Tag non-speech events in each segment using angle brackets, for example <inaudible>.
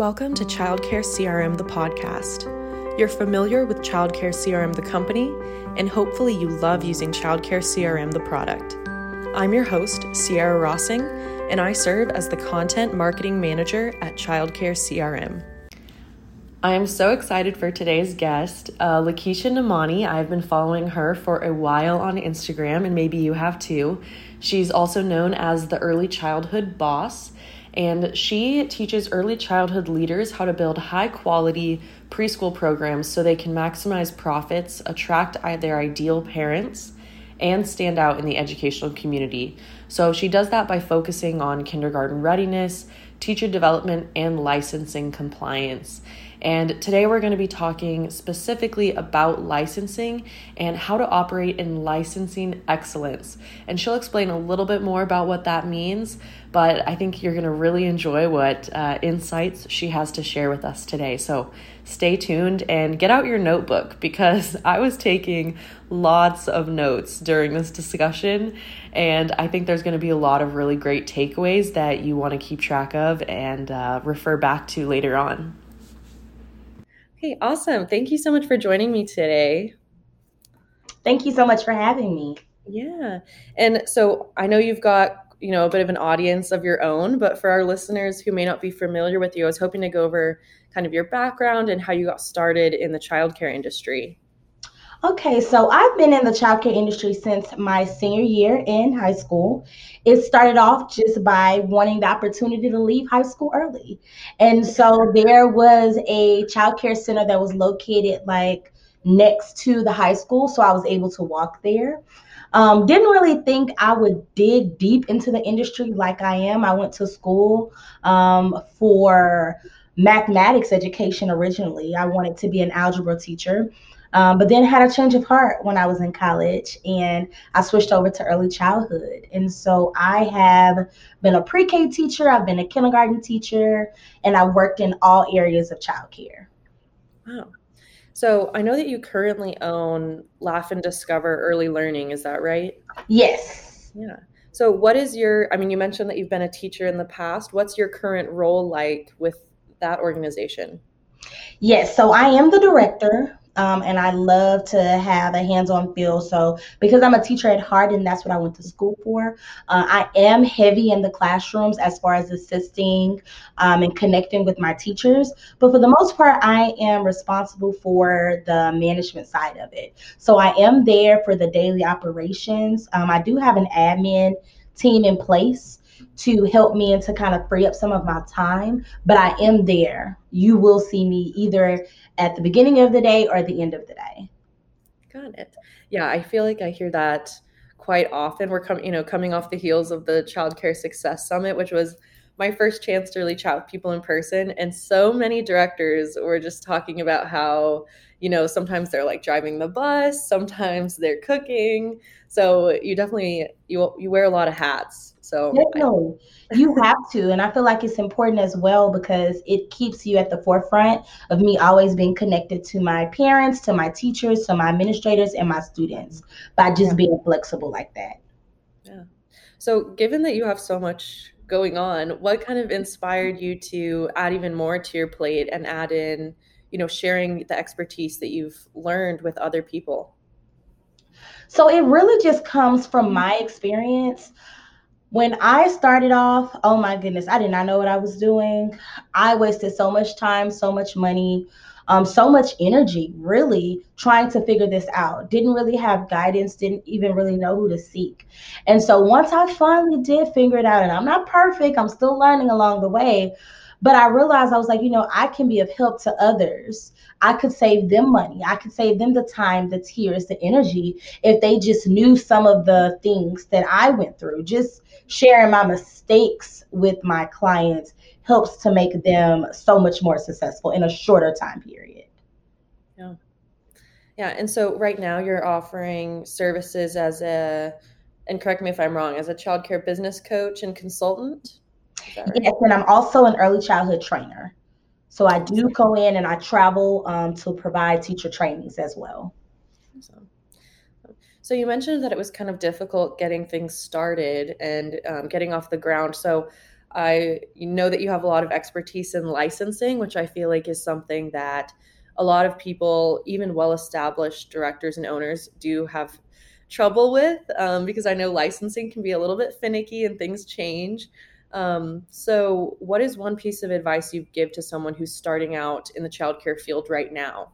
Welcome to Childcare CRM, the podcast. You're familiar with Childcare CRM, the company, and hopefully you love using Childcare CRM, the product. I'm your host, Sierra Rossing, and I serve as the Content Marketing Manager at Childcare CRM. I am so excited for today's guest, uh, Lakeisha Namani. I've been following her for a while on Instagram, and maybe you have too. She's also known as the Early Childhood Boss, and she teaches early childhood leaders how to build high quality preschool programs so they can maximize profits, attract their ideal parents, and stand out in the educational community. So she does that by focusing on kindergarten readiness, teacher development, and licensing compliance. And today we're going to be talking specifically about licensing and how to operate in licensing excellence. And she'll explain a little bit more about what that means, but I think you're going to really enjoy what uh, insights she has to share with us today. So stay tuned and get out your notebook because <laughs> I was taking lots of notes during this discussion. And I think there's going to be a lot of really great takeaways that you want to keep track of and uh, refer back to later on. Okay, awesome. Thank you so much for joining me today. Thank you so much for having me. Yeah. And so I know you've got, you know, a bit of an audience of your own, but for our listeners who may not be familiar with you, I was hoping to go over kind of your background and how you got started in the childcare industry. Okay, so I've been in the childcare industry since my senior year in high school. It started off just by wanting the opportunity to leave high school early. And so there was a childcare center that was located like next to the high school. So I was able to walk there. Um, didn't really think I would dig deep into the industry like I am. I went to school um, for mathematics education originally. I wanted to be an algebra teacher. Um, but then had a change of heart when I was in college and I switched over to early childhood. And so I have been a pre K teacher, I've been a kindergarten teacher, and I worked in all areas of childcare. Wow. So I know that you currently own Laugh and Discover Early Learning. Is that right? Yes. Yeah. So what is your, I mean, you mentioned that you've been a teacher in the past. What's your current role like with that organization? Yes, so I am the director um, and I love to have a hands-on feel. So because I'm a teacher at heart, and that's what I went to school for, uh, I am heavy in the classrooms as far as assisting um, and connecting with my teachers. But for the most part, I am responsible for the management side of it. So I am there for the daily operations. Um, I do have an admin team in place to help me and to kind of free up some of my time, but I am there. You will see me either at the beginning of the day or the end of the day. Got it. Yeah, I feel like I hear that quite often. We're coming, you know, coming off the heels of the Child Care Success Summit, which was my first chance to really chat with people in person. And so many directors were just talking about how, you know, sometimes they're like driving the bus, sometimes they're cooking. So you definitely you you wear a lot of hats. So no, you have to, and I feel like it's important as well because it keeps you at the forefront of me always being connected to my parents, to my teachers, to my administrators, and my students by just yeah. being flexible like that. Yeah. So, given that you have so much going on, what kind of inspired you to add even more to your plate and add in, you know, sharing the expertise that you've learned with other people? So it really just comes from my experience when I started off, oh my goodness, I did not know what I was doing. I wasted so much time, so much money, um, so much energy, really trying to figure this out. Didn't really have guidance, didn't even really know who to seek. And so once I finally did figure it out, and I'm not perfect, I'm still learning along the way, but I realized I was like, you know, I can be of help to others. I could save them money. I could save them the time, the tears, the energy if they just knew some of the things that I went through. Just sharing my mistakes with my clients helps to make them so much more successful in a shorter time period. Yeah. Yeah. And so right now you're offering services as a, and correct me if I'm wrong, as a childcare business coach and consultant? Right? Yes. And I'm also an early childhood trainer. So I do go in and I travel um, to provide teacher trainings as well. Awesome. So you mentioned that it was kind of difficult getting things started and um, getting off the ground. So I know that you have a lot of expertise in licensing, which I feel like is something that a lot of people, even well established directors and owners, do have trouble with um, because I know licensing can be a little bit finicky and things change. Um, so, what is one piece of advice you give to someone who's starting out in the childcare field right now?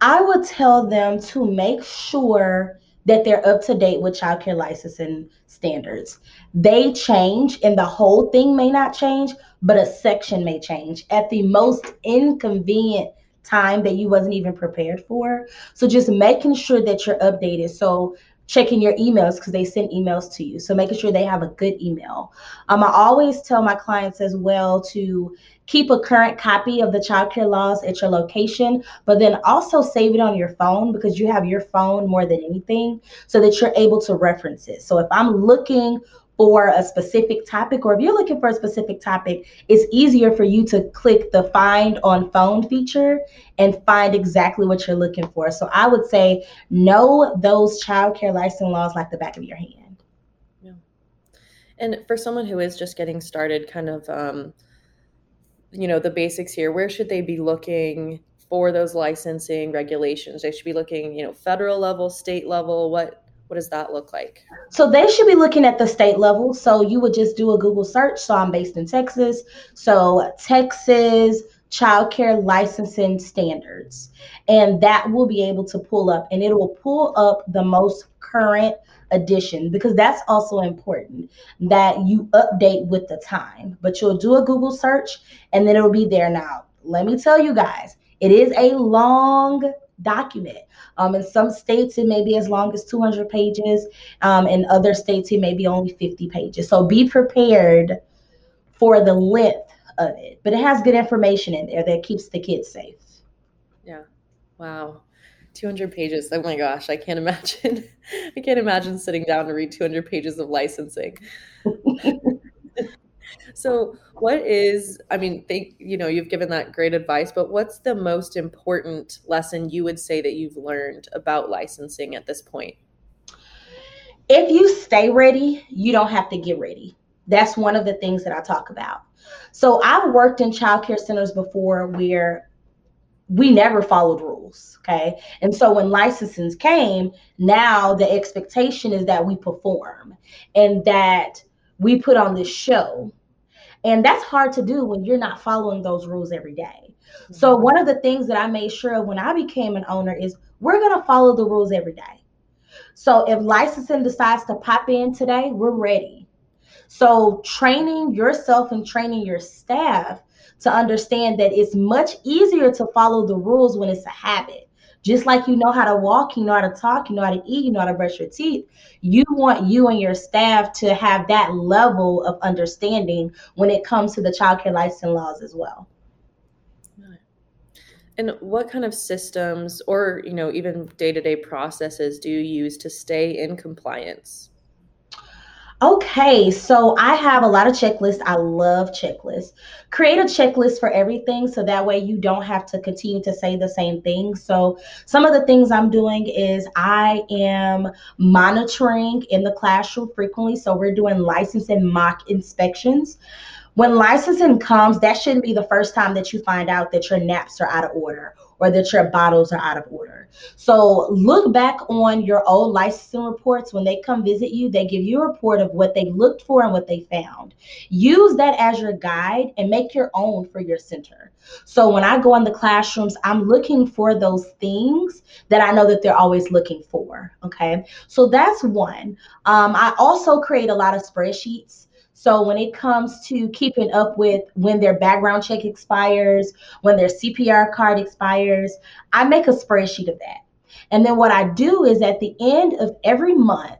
I would tell them to make sure that they're up to date with childcare licensing standards. They change, and the whole thing may not change, but a section may change at the most inconvenient time that you wasn't even prepared for. So just making sure that you're updated. So checking your emails because they send emails to you. So making sure they have a good email. Um, I always tell my clients as well to keep a current copy of the child care laws at your location, but then also save it on your phone because you have your phone more than anything so that you're able to reference it. So if I'm looking for a specific topic, or if you're looking for a specific topic, it's easier for you to click the find on phone feature and find exactly what you're looking for. So I would say know those childcare license laws like the back of your hand. Yeah. And for someone who is just getting started, kind of, um, you know, the basics here, where should they be looking for those licensing regulations? They should be looking, you know, federal level, state level. What what does that look like? So they should be looking at the state level. So you would just do a Google search. So I'm based in Texas. So Texas child care licensing standards. And that will be able to pull up and it will pull up the most current edition because that's also important that you update with the time. But you'll do a Google search and then it'll be there now. Let me tell you guys, it is a long document. Um, in some states, it may be as long as 200 pages. Um, in other states, it may be only 50 pages. So be prepared for the length of it. But it has good information in there that keeps the kids safe. Yeah. Wow. 200 pages. Oh my gosh, I can't imagine. <laughs> I can't imagine sitting down to read 200 pages of licensing. <laughs> So, what is, I mean, think, you know, you've given that great advice, but what's the most important lesson you would say that you've learned about licensing at this point? If you stay ready, you don't have to get ready. That's one of the things that I talk about. So, I've worked in childcare centers before where we never followed rules. Okay. And so when licensing came, now the expectation is that we perform and that we put on this show and that's hard to do when you're not following those rules every day. Mm-hmm. So, one of the things that I made sure of when I became an owner is we're going to follow the rules every day. So, if licensing decides to pop in today, we're ready. So, training yourself and training your staff to understand that it's much easier to follow the rules when it's a habit. Just like you know how to walk, you know how to talk, you know how to eat, you know how to brush your teeth. You want you and your staff to have that level of understanding when it comes to the child care license laws as well. And what kind of systems or, you know, even day-to-day processes do you use to stay in compliance? Okay, so I have a lot of checklists. I love checklists. Create a checklist for everything so that way you don't have to continue to say the same thing. So, some of the things I'm doing is I am monitoring in the classroom frequently. So, we're doing license and mock inspections. When licensing comes, that shouldn't be the first time that you find out that your naps are out of order or that your bottles are out of order. So look back on your old licensing reports. When they come visit you, they give you a report of what they looked for and what they found. Use that as your guide and make your own for your center. So when I go in the classrooms, I'm looking for those things that I know that they're always looking for. Okay. So that's one. Um, I also create a lot of spreadsheets so when it comes to keeping up with when their background check expires, when their CPR card expires, I make a spreadsheet of that. And then what I do is at the end of every month,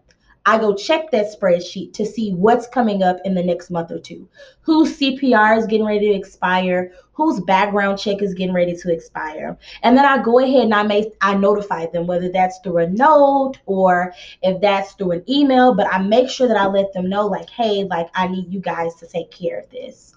I go check that spreadsheet to see what's coming up in the next month or two. Whose CPR is getting ready to expire, whose background check is getting ready to expire. And then I go ahead and I make I notify them whether that's through a note or if that's through an email, but I make sure that I let them know like, hey, like I need you guys to take care of this.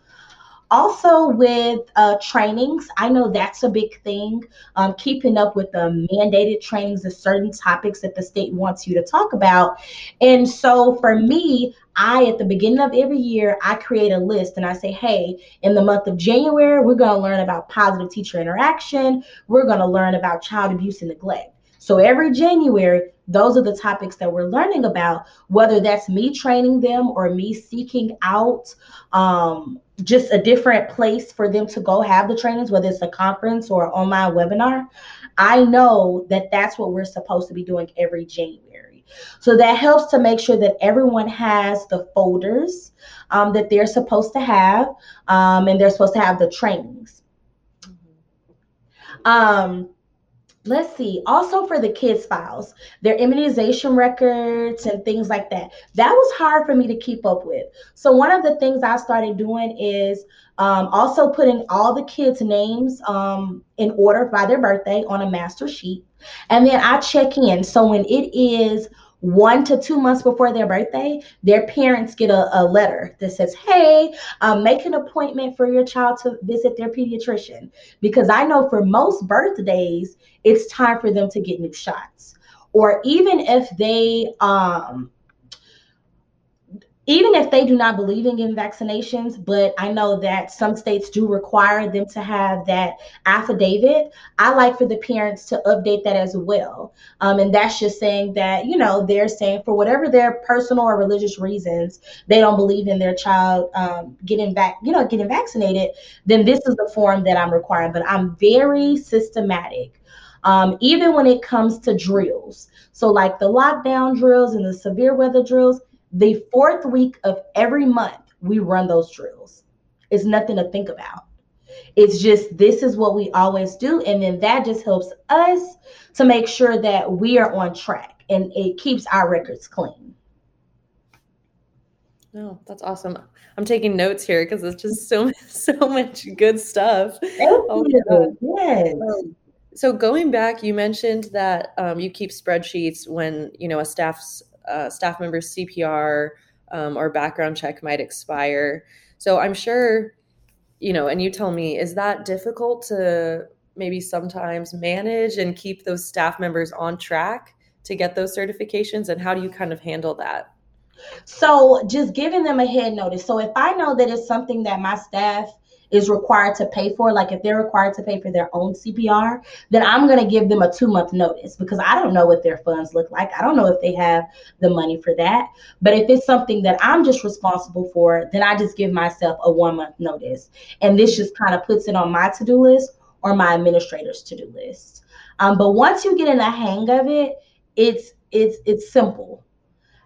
Also with uh, trainings, I know that's a big thing. Um, keeping up with the mandated trainings of certain topics that the state wants you to talk about. And so for me, I, at the beginning of every year, I create a list and I say, hey, in the month of January, we're going to learn about positive teacher interaction. We're going to learn about child abuse and neglect. So every January, those are the topics that we're learning about, whether that's me training them or me seeking out um, just a different place for them to go have the trainings, whether it's a conference or an online webinar. I know that that's what we're supposed to be doing every January. So that helps to make sure that everyone has the folders um, that they're supposed to have, um, and they're supposed to have the trainings. Um, let's see. Also for the kids files their immunization records and things like that. That was hard for me to keep up with. So one of the things i started doing is um, also putting all the kids names um, in order by their birthday on a master sheet. And then i check in. So when it is one to two months before their birthday, their parents get a, a letter that says, Hey, um, make an appointment for your child to visit their pediatrician. Because I know for most birthdays, it's time for them to get new shots. Or even if they um, even if they do not believe in vaccinations, but I know that some states do require them to have that affidavit, I like for the parents to update that as well. Um, and that's just saying that, you know, they're saying for whatever their personal or religious reasons, they don't believe in their child um, getting back, you know, getting vaccinated, then this is the form that I'm requiring. But I'm very systematic. Um, even when it comes to drills. So, like the lockdown drills and the severe weather drills, the fourth week of every month, we run those drills. It's nothing to think about. It's just this is what we always do. And then that just helps us to make sure that we are on track and it keeps our records clean. No, that's awesome. I'm taking notes here because it's just so <laughs> so much good stuff. Thank oh, you. Yes. Um, so going back, you mentioned that um, you keep spreadsheets when you know a staff's uh, staff member's CPR um, or background check might expire. So I'm sure, you know, and you tell me, is that difficult to maybe sometimes manage and keep those staff members on track to get those certifications? And how do you kind of handle that? So just giving them a head notice. So if I know that it's something that my staff is required to pay for, like if they're required to pay for their own CPR, then I'm going to give them a two month notice because I don't know what their funds look like. I don't know if they have the money for that. But if it's something that I'm just responsible for, then I just give myself a one month notice. And this just kind of puts it on my to do list or my administrator's to do list. Um, but once you get in the hang of it, it's it's it's simple.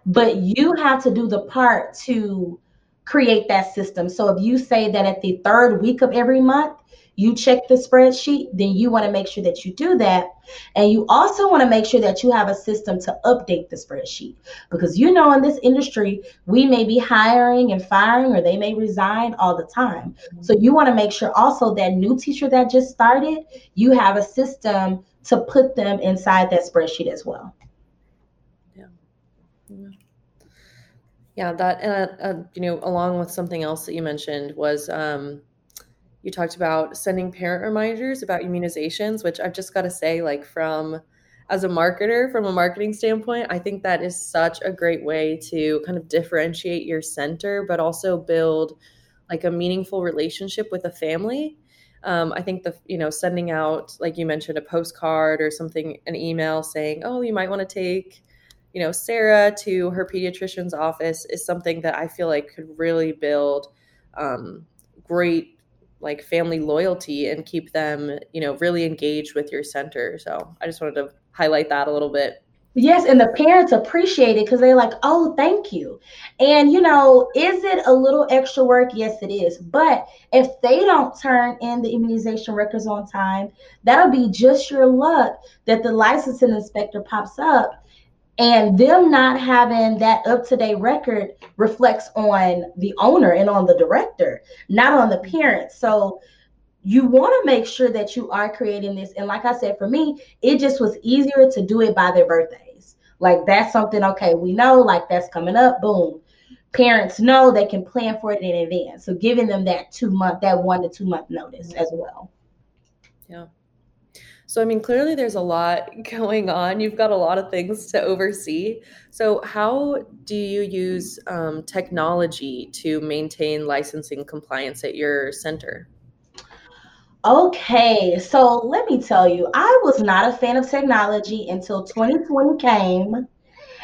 But you have to do the part to create that system. So if you say that at the third week of every month, you check the spreadsheet, then you want to make sure that you do that. And you also want to make sure that you have a system to update the spreadsheet. Because you know, in this industry, we may be hiring and firing, or they may resign all the time. So you want to make sure also that new teacher that just started, you have a system to put them inside that spreadsheet as well. Yeah. yeah. Yeah, that and uh, uh, you know, along with something else that you mentioned was um, you talked about sending parent reminders about immunizations, which I've just got to say, like from as a marketer, from a marketing standpoint, I think that is such a great way to kind of differentiate your center, but also build like a meaningful relationship with a family. Um, I think the you know sending out like you mentioned a postcard or something, an email saying, oh, you might want to take you know, Sarah to her pediatrician's office is something that I feel like could really build um, great like family loyalty and keep them, you know, really engaged with your center. So I just wanted to highlight that a little bit. Yes, and the parents appreciate it because they're like, oh, thank you. And, you know, is it a little extra work? Yes, it is. But if they don't turn in the immunization records on time, that'll be just your luck that the licensing inspector pops up and them not having that up to date record reflects on the owner and on the director, not on the parents. So you want to make sure that you are creating this. And like I said, for me, it just was easier to do it by their birthdays. Like that's something, okay, we know like that's coming up, boom. parents know they can plan for it in advance. So giving them that two month, that one to two month notice as well. Yeah. So, I mean, clearly there's a lot <laughs> going on. You've got a lot of things to oversee. So, how do you use um, technology to maintain licensing compliance at your center? Okay, so let me tell you, I was not a fan of technology until 2020 came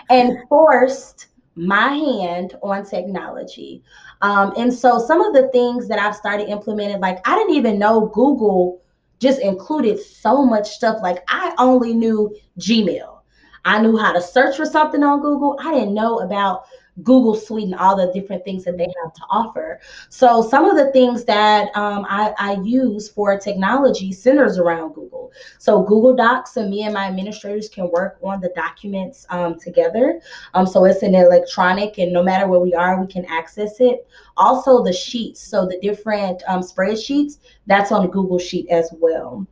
and forced my hand on technology. Um, and so some of the things that I've started implementing, like I didn't even know Google just included so much stuff. Like I only knew Gmail. I knew how to search for something on Google. I didn't know about Google Suite and all the different things that they have to offer. So some of the things that um, I, I, use for technology centers around Google. So Google Docs and me and my administrators can work on the documents um, together. Um, so it's an electronic and no matter where we are, we can access it. Also the sheets, so the different um, spreadsheets, that's on Google Sheet as well.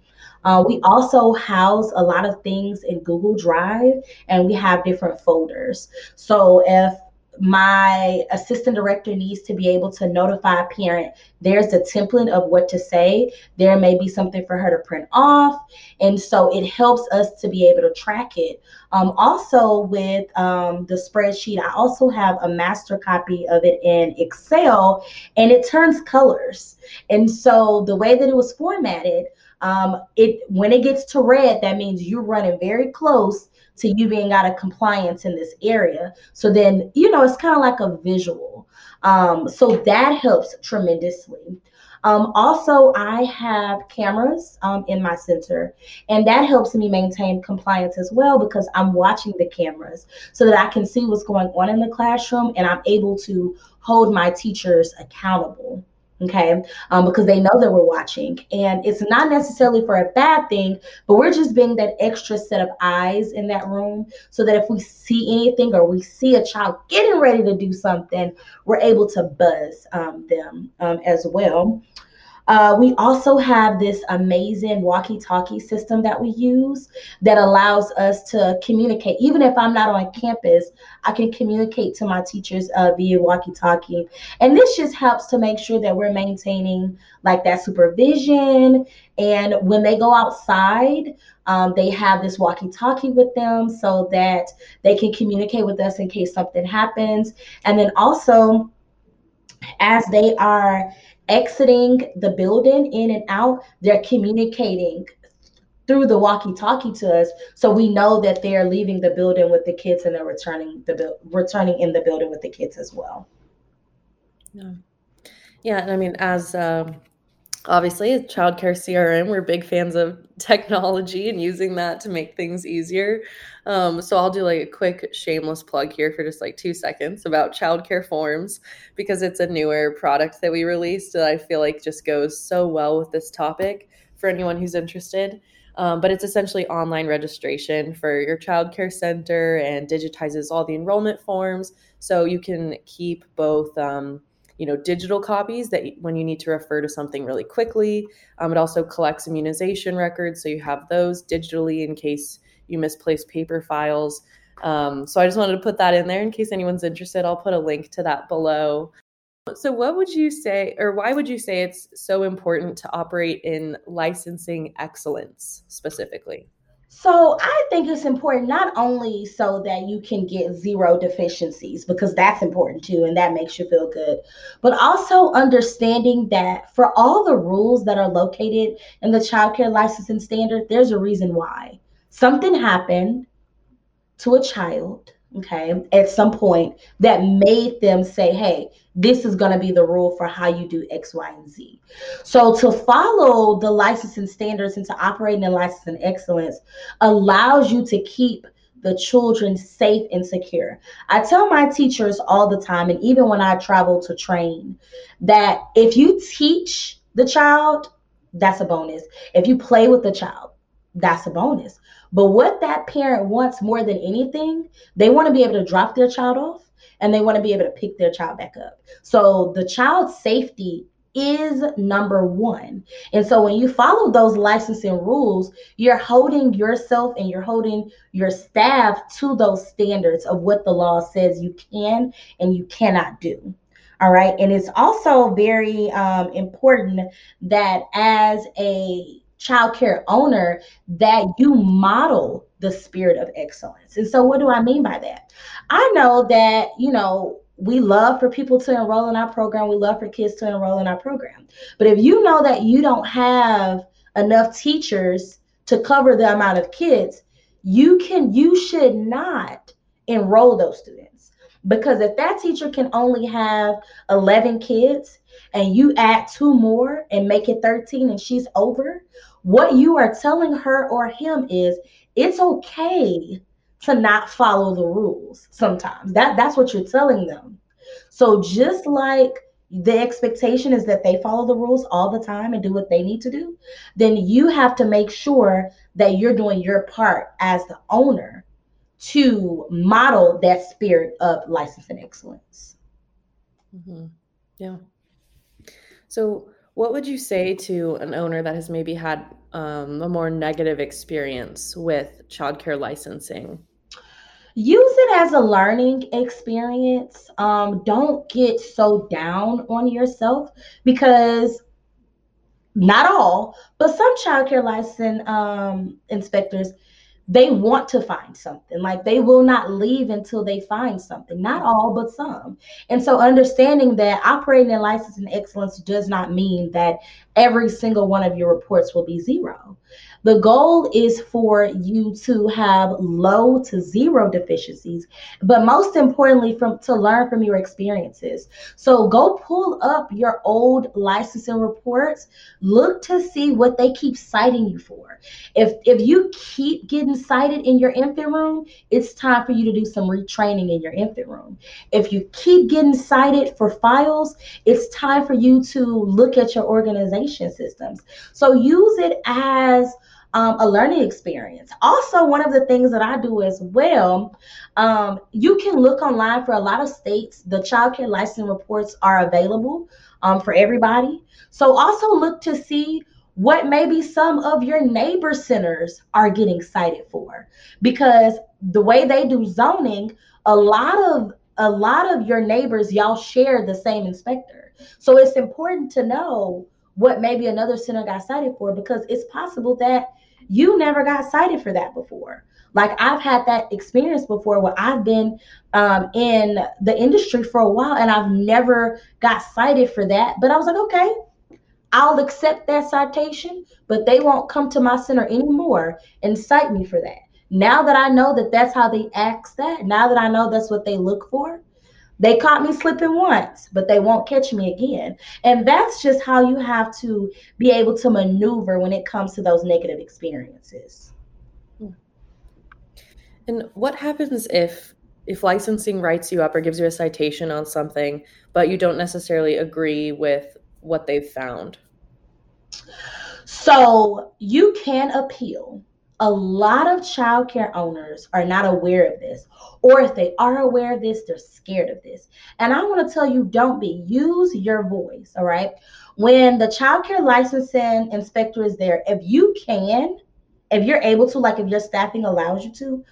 Uh, we also house a lot of things in Google Drive and we have different folders. So if my assistant director needs to be able to notify a parent. There's a template of what to say. There may be something for her to print off. And so it helps us to be able to track it. Um, also with um, the spreadsheet i also have a master copy of it in excel and it turns colors. And so the way that it was formatted um, it when it gets to red that means you're running very close to you being out of compliance in this area. So then, you know, it's kind of like a visual. Um, so that helps tremendously. Um, also, I have cameras um, in my center, and that helps me maintain compliance as well because I'm watching the cameras so that I can see what's going on in the classroom and I'm able to hold my teachers accountable okay? Um, because they know that we're watching. And it's not necessarily for a bad thing but we're just being that extra set of eyes in that room so that if we see anything or we see a child getting ready to do something we're able to buzz um, them um, as well uh, we also have this amazing walkie talkie system that we use that allows us to communicate. Even if I'm not on campus, I can communicate to my teachers uh, via walkie talkie. And this just helps to make sure that we're maintaining like that supervision. And when they go outside, um, they have this walkie talkie with them so that they can communicate with us in case something happens. And then also, as they are exiting the building in and out, they're communicating through the walkie-talkie to us, so we know that they're leaving the building with the kids and they're returning the returning in the building with the kids as well. Yeah, yeah, and I mean, as um, obviously a childcare crm we're big fans of technology and using that to make things easier. Um, so i'll do like a quick shameless plug here for just like two seconds about childcare forms because it's a newer product that we released that i feel like just goes so well with this topic for anyone who's interested. Um, but it's essentially online registration for your childcare center and digitizes all the enrollment forms. So you can keep both um, you know digital copies that when you need to refer to something really quickly. Um, it also collects immunization records so you have those digitally in case you misplace paper files. Um, so i just wanted to put that in there in case anyone's interested. I'll put a link to that below. So what would you say or why would you say it's so important to operate in licensing excellence specifically so I think it's important not only so that you can get zero deficiencies, because that's important too, and that makes you feel good, but also understanding that for all the rules that are located in the child care licensing standard, there's a reason why. Something happened to a child okay, at some point that made them say, hey, this is going to be the rule for how you do X, Y, and Z. So to follow the licensing standards and to operate in licensing excellence allows you to keep the children safe and secure. I tell my teachers all the time, and even when I travel to train, that if you teach the child, that's a bonus. If you play with the child, that's a bonus. But what that parent wants more than anything, they want to be able to drop their child off and they want to be able to pick their child back up. So the child's safety is number one. And so when you follow those licensing rules, you're holding yourself and you're holding your staff to those standards of what the law says you can and you cannot do. All right. And it's also very um, important that as a child care owner, that you model the spirit of excellence. And so what do I mean by that? I know that, you know, we love for people to enroll in our program. We love for kids to enroll in our program. But if you know that you don't have enough teachers to cover the amount of kids, you can you should not enroll those students. Because if that teacher can only have 11 kids and you add two more and make it 13 and she's over, what you are telling her or him is it's okay to not follow the rules sometimes. That that's what you're telling them. So just like the expectation is that they follow the rules all the time and do what they need to do, then you have to make sure that you're doing your part as the owner to model that spirit of license and excellence. Mm-hmm. Yeah. So, what would you say to an owner that has maybe had um, a more negative experience with childcare licensing? use it as a learning experience. Um, don't get so down on yourself because not all, but some childcare license um, inspectors they want to find something. Like they will not leave until they find something. Not all, but some. And so understanding that operating in license and excellence does not mean that every single one of your reports will be zero. The goal is for you to have low to zero deficiencies, but most importantly, from to learn from your experiences. So go pull up your old licensing reports, look to see what they keep citing you for. If if you keep getting cited in your infant room, it's time for you to do some retraining in your infant room. If you keep getting cited for files, it's time for you to look at your organization systems. So use it as um, a learning experience. Also, one of the things that I do as well, um, you can look online for a lot of states. The child care license reports are available um, for everybody. So also look to see what maybe some of your neighbor centers are getting cited for, because the way they do zoning, a lot of a lot of your neighbors y'all share the same inspector. So it's important to know what maybe another center got cited for because it's possible that you never got cited for that before. Like I've had that experience before where I've been um, in the industry for a while and I've never got cited for that. But I was like, okay, I'll accept that citation, but they won't come to my center anymore and cite me for that. Now that I know that that's how they ask that, now that I know that's what they look for, they caught me slipping once, but they won't catch me again. And that's just how you have to be able to maneuver when it comes to those negative experiences. Hmm. And what happens if if licensing writes you up or gives you a citation on something, but you don't necessarily agree with what they've found? So you can appeal a lot of childcare owners are not aware of this, or if they are aware of this, they're scared of this. And I want to tell you don't be. Use your voice, all right? When the childcare licensing inspector is there, if you can, if you're able to, like if your staffing allows you to,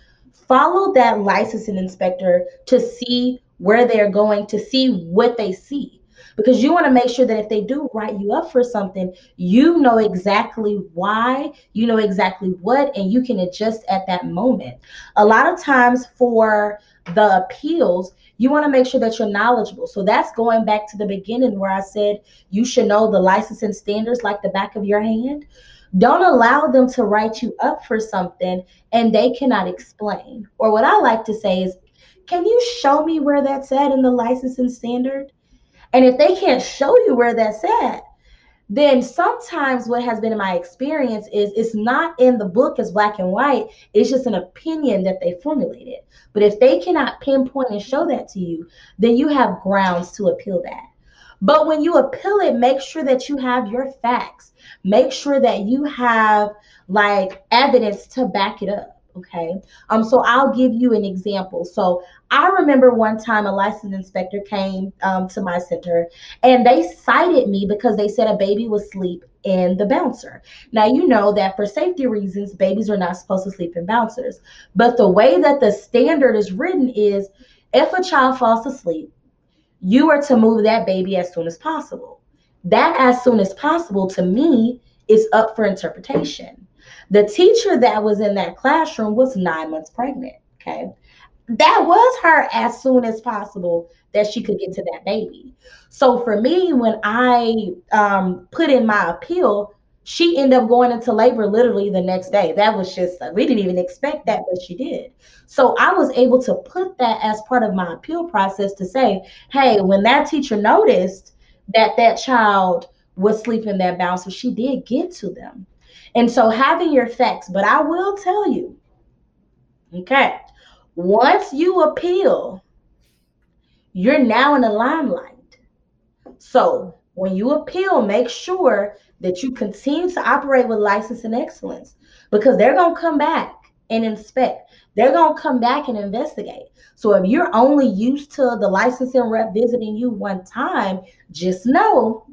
follow that licensing inspector to see where they're going, to see what they see because you want to make sure that if they do write you up for something, you know exactly why, you know exactly what, and you can adjust at that moment. A lot of times for the appeals, you want to make sure that you're knowledgeable. So that's going back to the beginning where I said you should know the licensing standards like the back of your hand. Don't allow them to write you up for something and they cannot explain. Or what I like to say is, can you show me where that's at in the licensing standard? And if they can't show you where that's at, then sometimes what has been in my experience is it's not in the book as black and white, it's just an opinion that they formulated. But if they cannot pinpoint and show that to you, then you have grounds to appeal that. But when you appeal it, make sure that you have your facts. Make sure that you have like evidence to back it up. Okay. Um, so I'll give you an example. So I remember one time a license inspector came um, to my center and they cited me because they said a baby was asleep in the bouncer. Now, you know that for safety reasons, babies are not supposed to sleep in bouncers. But the way that the standard is written is if a child falls asleep, you are to move that baby as soon as possible. That as soon as possible to me is up for interpretation. The teacher that was in that classroom was nine months pregnant. Okay. That was her as soon as possible that she could get to that baby. So for me, when I um, put in my appeal, she ended up going into labor literally the next day. That was just, we didn't even expect that, but she did. So I was able to put that as part of my appeal process to say, hey, when that teacher noticed that that child was sleeping that bouncer, she did get to them. And so having your facts, but I will tell you, okay, once you appeal, you're now in the limelight. So when you appeal, make sure that you continue to operate with license and excellence because they're going to come back and inspect. They're going to come back and investigate. So if you're only used to the licensing rep visiting you one time, just know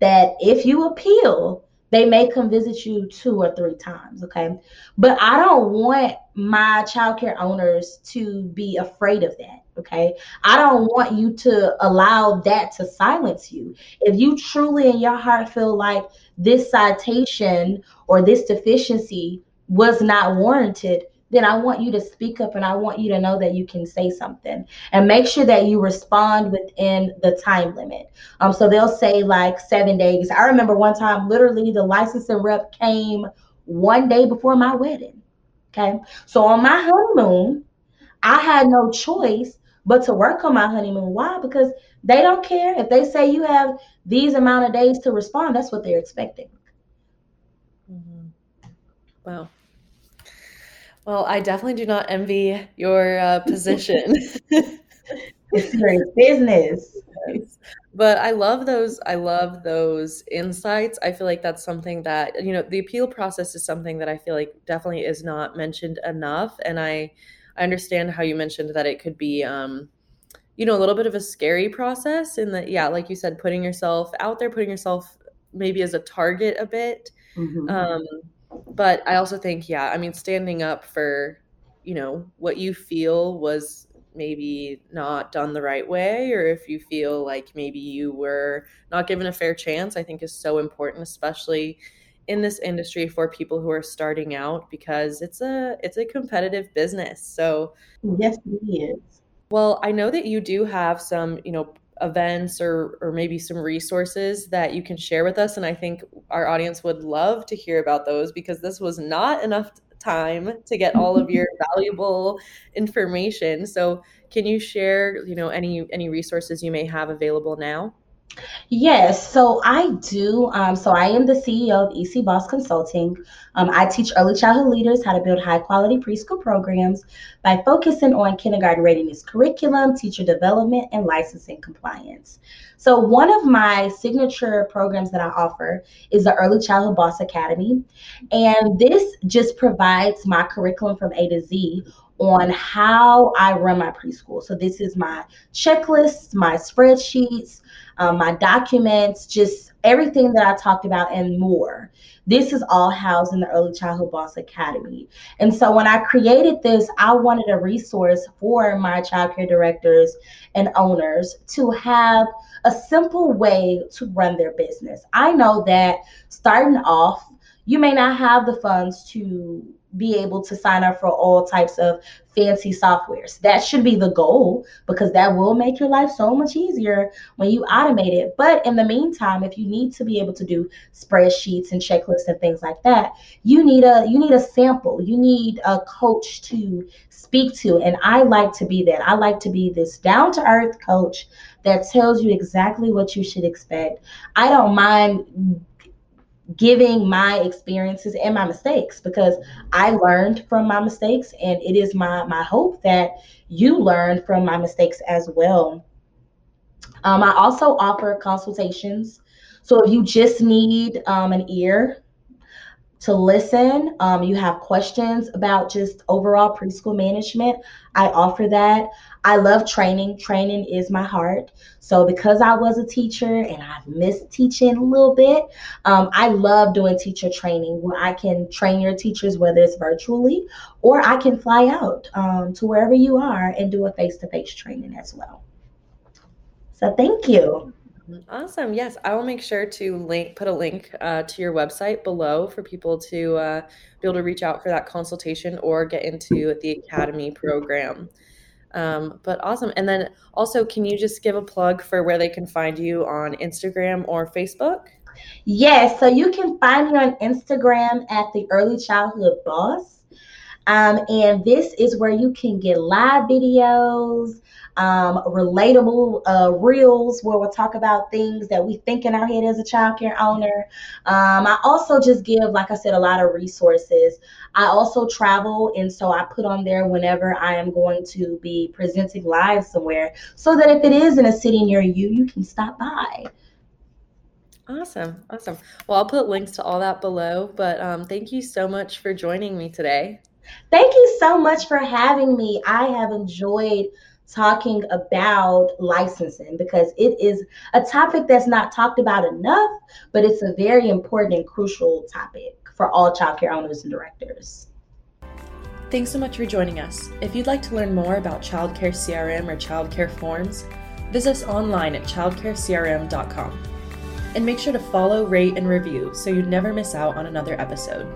that if you appeal, they may come visit you two or three times. Okay. But I don't want my childcare owners to be afraid of that. Okay. I don't want you to allow that to silence you. If you truly in your heart feel like this citation or this deficiency was not warranted, then I want you to speak up and I want you to know that you can say something and make sure that you respond within the time limit. Um, so they'll say like seven days. I remember one time, literally, the licensing rep came one day before my wedding. Okay. So on my honeymoon, I had no choice but to work on my honeymoon. Why? Because they don't care. If they say you have these amount of days to respond, that's what they're expecting. Mm-hmm. Wow. Well, I definitely do not envy your uh, <laughs> position. it's great business. But I love those. I love those insights. I feel like that's something that you know the appeal process is something that I feel like definitely is not mentioned enough. And I, I understand how you mentioned that it could be, um, you know, a little bit of a scary process. In that, yeah, like you said, putting yourself out there, putting yourself maybe as a target a bit. Mm-hmm. Um, but I also think, yeah, I mean, standing up for, you know, what you feel was maybe not done the right way, or if you feel like maybe you were not given a fair chance, I think is so important, especially in this industry for people who are starting out because it's a it's a competitive business. So yes, it is. Well, I know that you do have some, you know, events or or maybe some resources that you can share with us and I think our audience would love to hear about those because this was not enough time to get all of your <laughs> valuable information. So, can you share, you know, any any resources you may have available now? Yes, so I do. Um, so I am the CEO of EC Boss Consulting. Um, I teach early childhood leaders how to build high quality preschool programs by focusing on kindergarten readiness curriculum, teacher development, and licensing compliance. So one of my signature programs that I offer is the Early Childhood Boss Academy. And this just provides my curriculum from A to Z on how I run my preschool. So this is my checklists, my spreadsheets, um, my documents, just everything that I talked about and more. This is all housed in the Early Childhood Boss Academy. And so when I created this, I wanted a resource for my childcare directors and owners to have a simple way to run their business. I know that starting off, you may not have the funds to be able to sign up for all types of fancy softwares. That should be the goal because that will make your life so much easier when you automate it. But in the meantime, if you need to be able to do spreadsheets and checklists and things like that, you need a you need a sample. You need a coach to speak to and I like to be that. I like to be this down to earth coach that tells you exactly what you should expect. I don't mind giving my experiences and my mistakes because I learned from my mistakes and it is my my hope that you learn from my mistakes as well. Um, I also offer consultations. So if you just need um, an ear to listen. Um, you have questions about just overall preschool management, I offer that. I love training. Training is my heart. So, because I was a teacher and I've missed teaching a little bit, um, I love doing teacher training where I can train your teachers, whether it's virtually or I can fly out um, to wherever you are and do a face to face training as well. So, thank you. Awesome. Yes, I will make sure to link put a link uh, to your website below for people to uh, be able to reach out for that consultation or get into the academy program. Um, but awesome. And then also, can you just give a plug for where they can find you on Instagram or Facebook? Yes. So you can find me on Instagram at the Early Childhood Boss. Um, and this is where you can get live videos, um, relatable uh, reels where we'll talk about things that we think in our head as a childcare owner. Um, I also just give, like I said, a lot of resources. I also travel, and so I put on there whenever I am going to be presenting live somewhere so that if it is in a city near you, you can stop by. Awesome. Awesome. Well, I'll put links to all that below, but um, thank you so much for joining me today. Thank you so much for having me. I have enjoyed talking about licensing because it is a topic that's not talked about enough, but it's a very important and crucial topic for all childcare owners and directors. Thanks so much for joining us. If you'd like to learn more about childcare CRM or childcare forms, visit us online at childcarecrm.com. And make sure to follow, rate, and review so you never miss out on another episode.